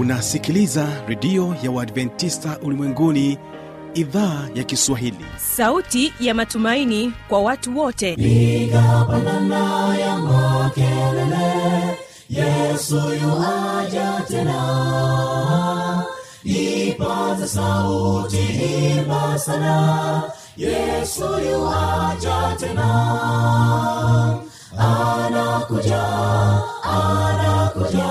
unasikiliza redio ya uadventista ulimwenguni idhaa ya kiswahili. Sauti ya matumaini kwa watu wote. Igapanana ya makelele yesu yuaja tena. Ipata sauti imba sana yesu yuaja tena. Anakuja anakuja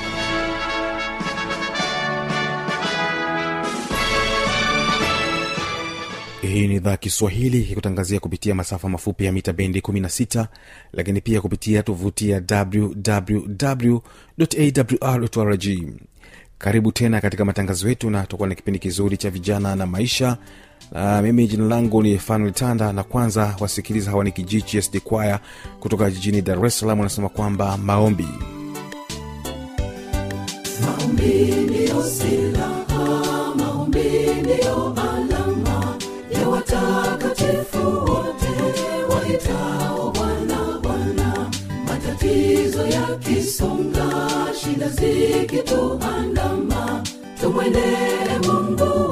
hii ni idhaa kiswahili ikutangazia kupitia masafa mafupi ya mita bendi 16 lakini pia kupitia tovuti ya wwwawrrg karibu tena katika matangazo yetu na tutakuwa na kipindi kizuri cha vijana na maisha. Na mimi jina langu ni fanuel tanda na kwanza wasikiliza hawa ni kijiji sd kwaya kutoka jijini dar es salaam wanasema kwamba maombi. Maombi ndiyo silaha maombi ndiyo watakatifu wote waitao bwana bwana matatizo yakisonga shida zikituandama tumwendee mungu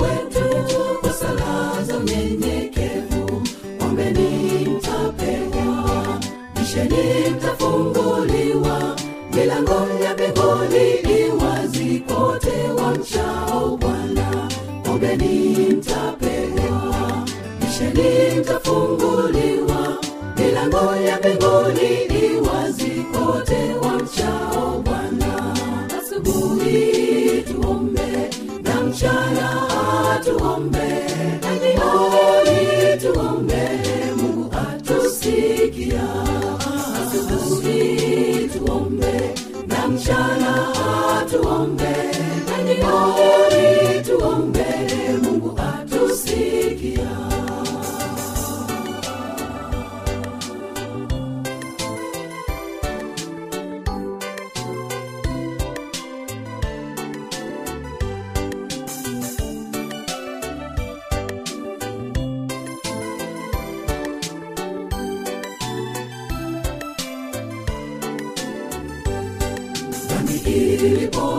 People.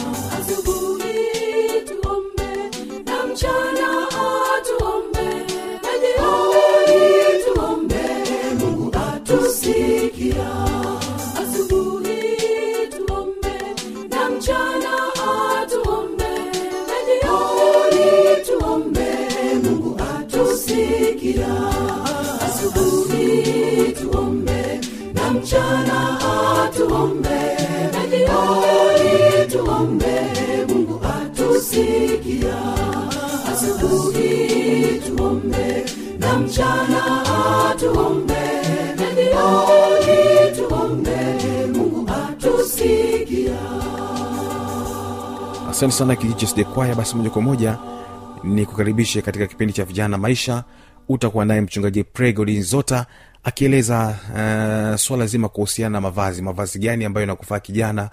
tuombe mungu atusikia. Asubuhi tuombe na mchana atuombe. Na tuombe mungu atusikia. Asante sana kijiji kwaya. Basi moja kwa moja ni kukaribishe katika kipindi cha vijana maisha. Utakuwa naye mchungaji pregodinzota akieleza uh, swala zima kuhusiana na mavazi. Mavazi gani ambayo inakufaa kijana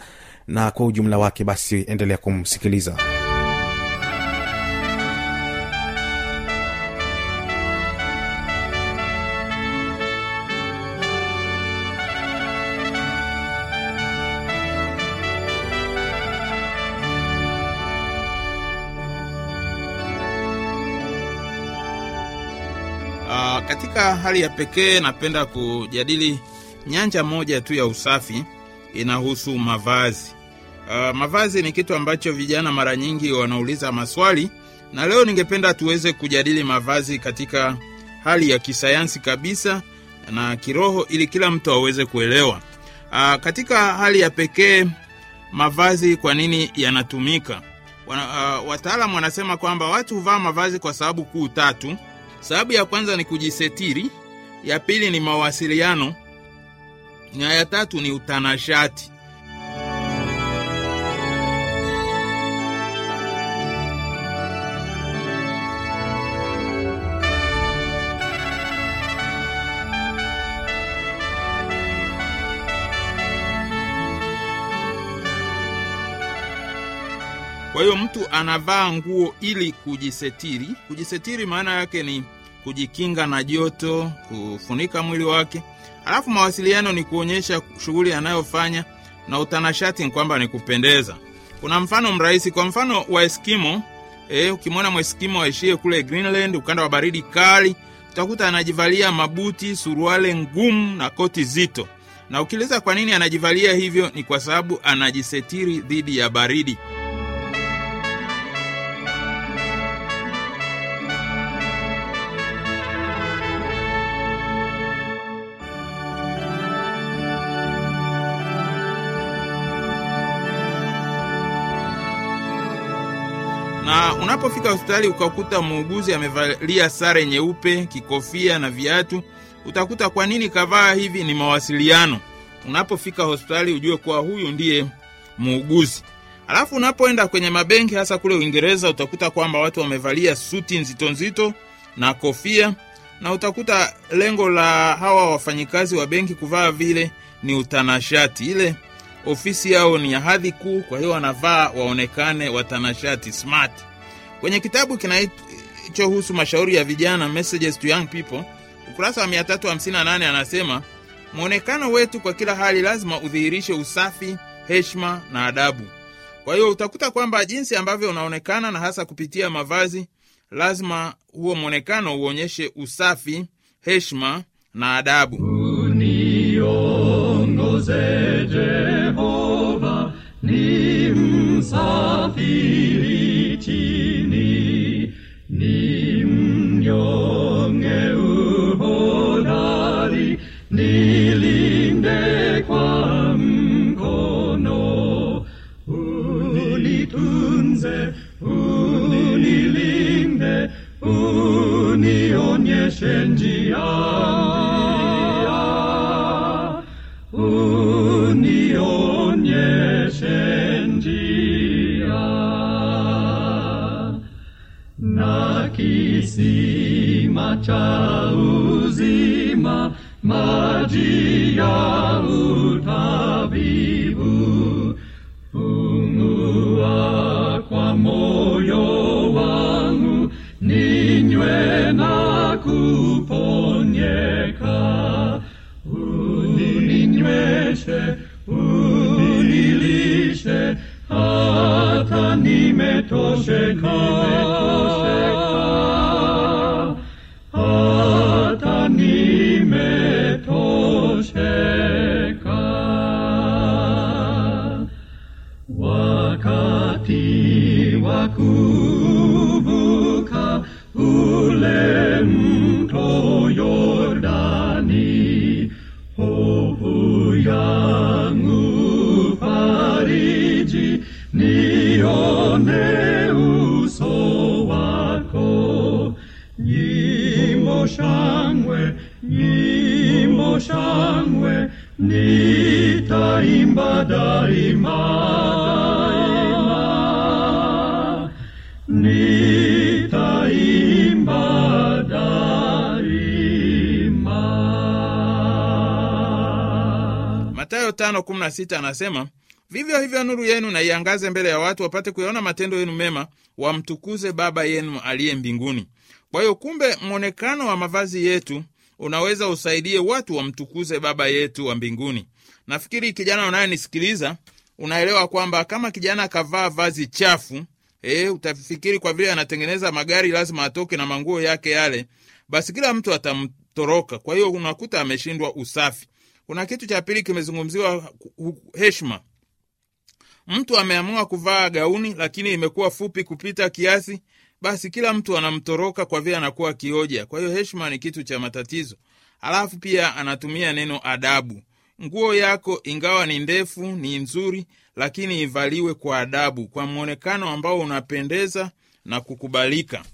na kwa ujumla wake basi endelea kumsikiliza. Ah, katika hali ya pekee napenda kujadili nyanja moja tu ya usafi inahusu mavazi uh, mavazi ni kitu ambacho vijana mara nyingi wanauliza maswali na leo ningependa tuweze kujadili mavazi katika hali ya kisayansi kabisa na kiroho ili kila mtu aweze kuelewa. Uh, katika hali ya pekee mavazi kwa nini yanatumika? Wana, uh, wataalam wanasema kwamba watu huvaa mavazi kwa sababu kuu tatu. Sababu ya kwanza ni kujisetiri ya pili ni mawasiliano na ya tatu ni utanashati kwa hiyo mtu anavaa nguo ili kujisetiri kujisetiri maana yake ni kujikinga na joto kufunika mwili wake. Alafu mawasiliano ni kuonyesha shughuli anayofanya na utanashati ni kwamba ni kupendeza. Kuna mfano mrahisi. Kwa mfano wa eskimo e, ukimwona mweskimo aishie kule greenland ukanda wa baridi kali utakuta anajivalia mabuti suruale ngumu na koti zito. Na ukiuliza kwa nini anajivalia hivyo ni kwa sababu anajisetiri dhidi ya baridi unapofika hospitali ukakuta muuguzi amevalia sare nyeupe kikofia na viatu utakuta kwa nini kavaa hivi? Ni mawasiliano. Unapofika hospitali ujue kuwa huyu ndiye muuguzi. Alafu unapoenda kwenye mabenki hasa kule uingereza utakuta kwamba watu wamevalia suti nzito nzito na kofia na utakuta lengo la hawa wafanyikazi wa benki kuvaa vile ni utanashati. Ile ofisi yao ni ya hadhi kuu kwa hiyo wanavaa waonekane watanashati smart kwenye kitabu kinachohusu mashauri ya vijana messages to young people ukurasa wa 358 anasema mwonekano wetu kwa kila hali lazima udhihirishe usafi heshima na adabu. Kwa hiyo utakuta kwamba jinsi ambavyo unaonekana na hasa kupitia mavazi lazima huo mwonekano uonyeshe usafi heshima na adabu. Uniongoze ni msafiri anime tosheka. At anime tosheka. Wakati wakubuka ulemu. Nitaimba daima, daima. Nitaimba daima. matayo 5:16 anasema vivyo hivyo nuru yenu na iangaze mbele ya watu wapate kuyaona matendo yenu mema wamtukuze baba yenu aliye mbinguni kwa hiyo kumbe mwonekano wa mavazi yetu unaweza usaidie watu wamtukuze baba yetu wa mbinguni nafikiri kijana unayenisikiliza unaelewa kwamba kama kijana akavaa vazi chafu e, utafikiri kwa vile anatengeneza magari lazima atoke na manguo yake yale basi kila mtu atamtoroka. Kwa hiyo unakuta ameshindwa usafi. Kuna kitu cha pili kimezungumziwa, heshima. Mtu ameamua kuvaa gauni lakini imekuwa fupi kupita kiasi, basi kila mtu anamtoroka kwa vile anakuwa kioja. Kwa hiyo heshima ni kitu cha matatizo. Alafu pia anatumia neno adabu. Nguo yako ingawa ni ndefu, ni nzuri, lakini ivaliwe kwa adabu, kwa mwonekano ambao unapendeza na kukubalika.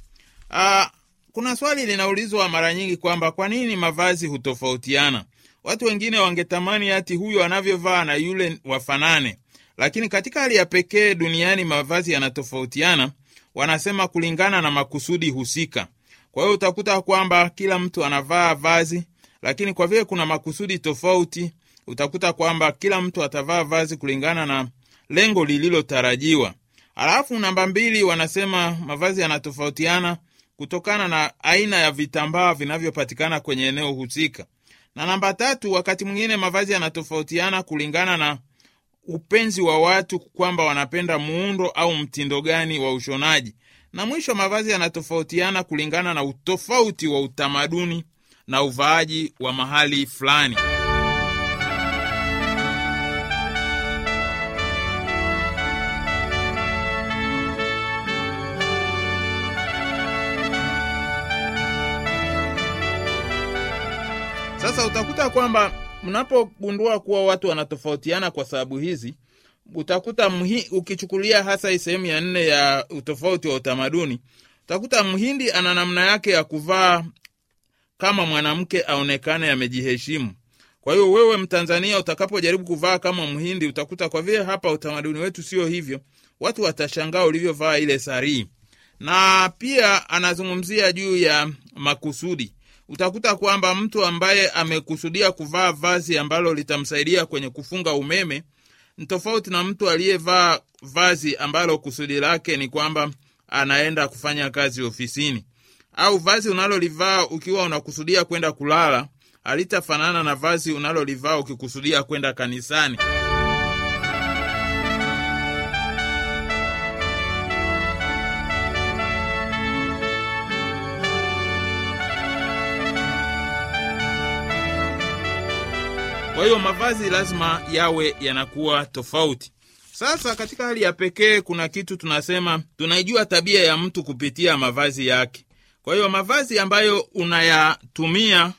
Aa, kuna swali linaulizwa mara nyingi kwamba kwa nini mavazi hutofautiana. Watu wengine wangetamani hati huyo anavyovaa na yule wafanane, lakini katika hali ya pekee duniani mavazi yanatofautiana, wanasema kulingana na makusudi husika. Kwa hiyo utakuta kwamba kila mtu anavaa vazi, lakini kwa vile kuna makusudi tofauti, utakuta kwamba kila mtu atavaa vazi kulingana na lengo lililotarajiwa. Alafu namba mbili, wanasema mavazi yanatofautiana kutokana na aina ya vitambaa vinavyopatikana kwenye eneo husika. Na namba tatu, wakati mwingine mavazi yanatofautiana kulingana na upenzi wa watu, kwamba wanapenda muundo au mtindo gani wa ushonaji. Na mwisho, mavazi yanatofautiana kulingana na utofauti wa utamaduni na uvaaji wa mahali fulani. Sasa utakuta kwamba mnapogundua kuwa watu wanatofautiana kwa sababu hizi, utakuta mhi, ukichukulia hasa hii sehemu ya nne ya utofauti wa utamaduni, utakuta mhindi ana namna yake ya kuvaa kama mwanamke aonekane amejiheshimu. Kwa hiyo wewe Mtanzania utakapojaribu kuvaa kama mhindi, utakuta kwa vile hapa utamaduni wetu sio hivyo, watu watashangaa ulivyovaa ile sarii. Na pia anazungumzia juu ya makusudi utakuta kwamba mtu ambaye amekusudia kuvaa vazi ambalo litamsaidia kwenye kufunga umeme ni tofauti na mtu aliyevaa vazi ambalo kusudi lake ni kwamba anaenda kufanya kazi ofisini. Au vazi unalolivaa ukiwa unakusudia kwenda kulala halitafanana na vazi unalolivaa ukikusudia kwenda kanisani. Kwa hiyo mavazi lazima yawe yanakuwa tofauti. Sasa katika hali ya pekee, kuna kitu tunasema, tunaijua tabia ya mtu kupitia mavazi yake. Kwa hiyo mavazi ambayo unayatumia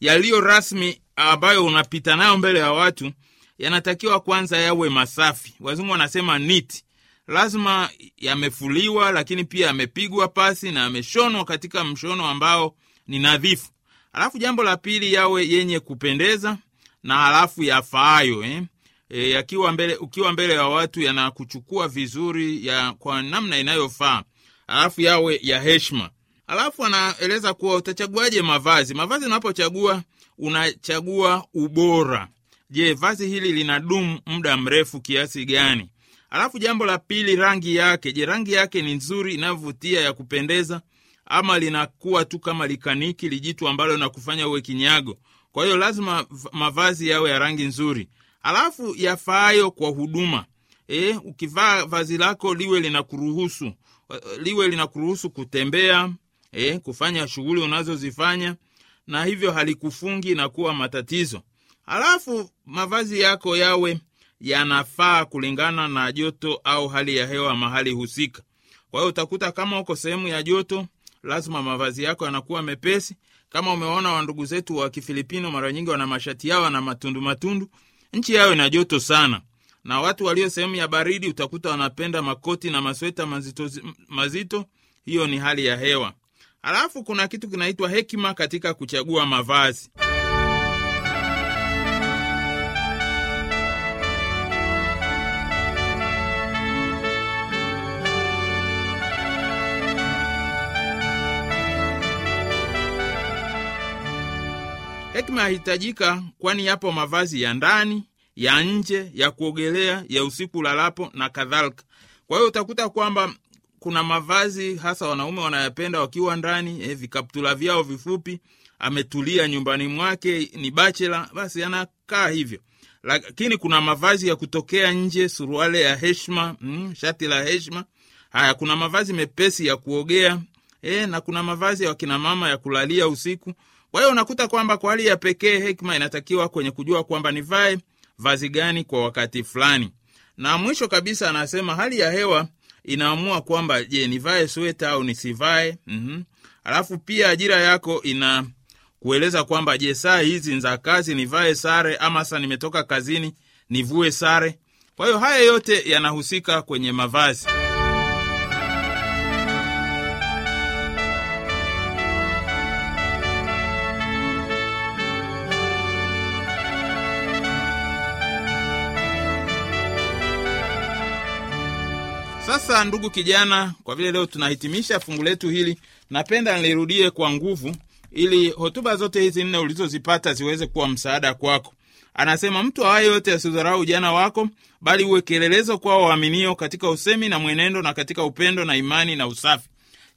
yaliyo rasmi, ambayo unapita nayo mbele ya watu, yanatakiwa kwanza yawe masafi. Wazungu wanasema neat. Lazima yamefuliwa, lakini pia yamepigwa pasi na yameshonwa katika mshono ambao ni nadhifu. Alafu jambo la pili, yawe yenye kupendeza na halafu yafaayo eh? E, yakiwa mbele, ukiwa mbele ya watu yanakuchukua vizuri ya kwa namna inayofaa, halafu yawe ya heshima. Halafu anaeleza kuwa utachaguaje mavazi. Mavazi unapochagua unachagua ubora. Je, vazi hili linadumu muda mrefu kiasi gani? Halafu jambo la pili, rangi yake. Je, rangi yake ni nzuri inayovutia ya kupendeza, ama linakuwa tu kama likaniki lijitu ambalo nakufanya uwe kinyago? Kwa hiyo lazima mavazi yawe ya rangi nzuri, alafu yafaayo kwa huduma. E, ukivaa vazi lako liwe linakuruhusu liwe linakuruhusu kutembea, e, kufanya shughuli unazozifanya, na hivyo halikufungi na kuwa matatizo. Alafu mavazi yako yawe yanafaa kulingana na joto au hali ya hewa mahali husika. Kwa hiyo utakuta kama uko sehemu ya joto, lazima mavazi yako yanakuwa mepesi kama umeona wandugu zetu wa Kifilipino mara nyingi wana mashati yao na matundu matundu. Nchi yao ina joto sana, na watu walio sehemu ya baridi utakuta wanapenda makoti na masweta mazito mazito. Hiyo ni hali ya hewa. Alafu kuna kitu kinaitwa hekima katika kuchagua mavazi. Hekima yahitajika, kwani yapo mavazi ya ndani, ya nje, ya kuogelea, ya usiku lalapo na kadhalika. Kwa hiyo utakuta kwamba kuna mavazi hasa wanaume wanayapenda wakiwa ndani, eh, vikaptula vyao vifupi, ametulia nyumbani mwake, ni bachela, basi anakaa hivyo. Lakini kuna mavazi ya kutokea nje, suruale ya heshima, mm, shati la heshima. Haya, kuna mavazi mepesi ya kuogea e, na kuna mavazi ya wakinamama ya kulalia usiku. Kwa hiyo unakuta kwamba kwa hali ya pekee hekima inatakiwa kwenye kujua kwamba nivae vazi gani kwa wakati fulani. Na mwisho kabisa anasema hali ya hewa inaamua kwamba je nivae sweta au nisivae? Mm-hmm. alafu pia ajira yako ina kwamba je saa hizi za kazi nivae sare ama sa nimetoka kazini nivue sare? Kwa hiyo haya yote yanahusika kwenye mavazi sasa ndugu kijana kwa vile leo tunahitimisha fungu letu hili napenda nilirudie kwa nguvu ili hotuba zote hizi nne ulizozipata ziweze kuwa msaada kwako. Anasema mtu awaye yote asidharau ujana wako bali uwe kielelezo kwao waaminio katika usemi na mwenendo na katika upendo na imani na usafi.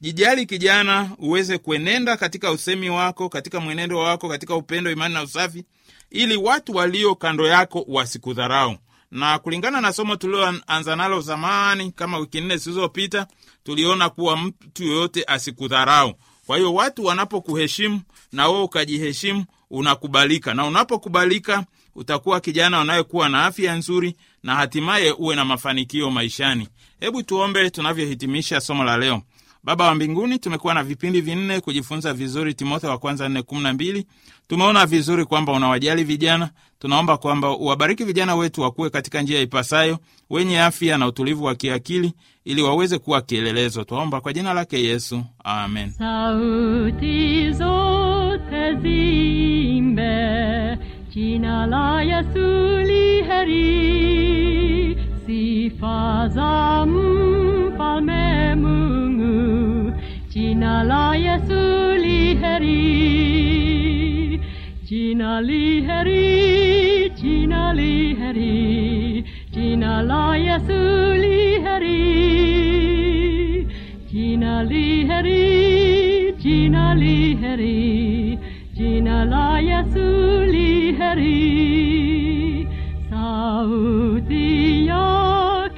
Jijali kijana uweze kuenenda katika usemi wako katika mwenendo wako katika upendo imani na usafi ili watu walio kando yako wasikudharau na kulingana na somo tulioanza nalo zamani kama wiki nne zilizopita tuliona kuwa mtu yoyote asikudharau. Kwa hiyo watu wanapokuheshimu na wewe ukajiheshimu unakubalika. Na unapokubalika utakuwa kijana unayekuwa na afya nzuri na hatimaye uwe na mafanikio maishani. Hebu tuombe tunavyohitimisha somo la leo baba wa mbinguni tumekuwa na vipindi vinne kujifunza vizuri Timotheo wa kwanza nne kumi na mbili. Tumeona vizuri kwamba unawajali vijana. Tunaomba kwamba uwabariki vijana wetu wakuwe katika njia ipasayo wenye afya na utulivu wa kiakili ili waweze kuwa kielelezo. Twaomba kwa jina lake yesu. Amen. Sauti zote zimbe, jina la yesu liheri, sifa za mfalme Cina layasu lihari, Cina lihari, Cina lihari, Cina layasu lihari, Cina lihari, Cina lihari, Cina layasu lihari, Sautiya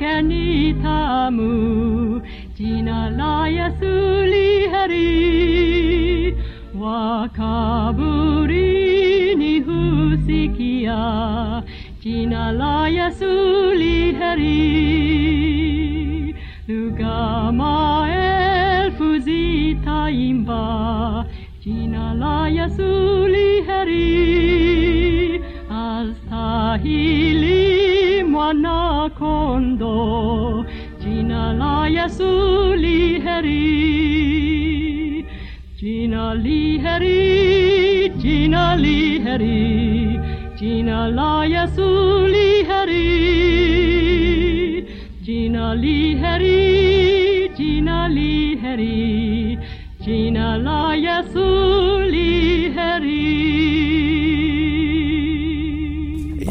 kanitamu, Cina layasu lihari. Jina li heri jina la yesu li heri jina li heri jina li heri jina la yesu li heri sauti yake ni tamu jina la yesu li heri wakaburini husikia jina la yesu li heri. Lugha maelfu zitaimba jina la yesu li heri. Astahili mwana kondo jina la yesu li heri jina li heri jina li heri jina la yesu li heri jina li heri jina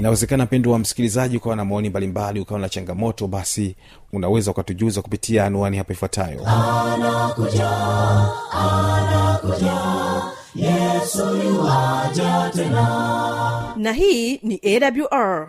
inawezekana mpendo wa msikilizaji ukawa na maoni mbalimbali ukawa na changamoto basi unaweza ukatujuza kupitia anuani hapa ifuatayo. Na hii ni awr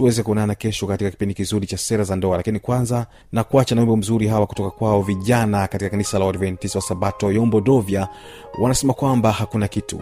tuweze kuonana kesho katika kipindi kizuri cha sera za ndoa. Lakini kwanza na kuacha na wimbo mzuri hawa kutoka kwao vijana katika kanisa la uadventista wa sabato yombo dovya. Wanasema kwamba hakuna kitu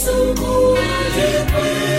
Yesu ulipenda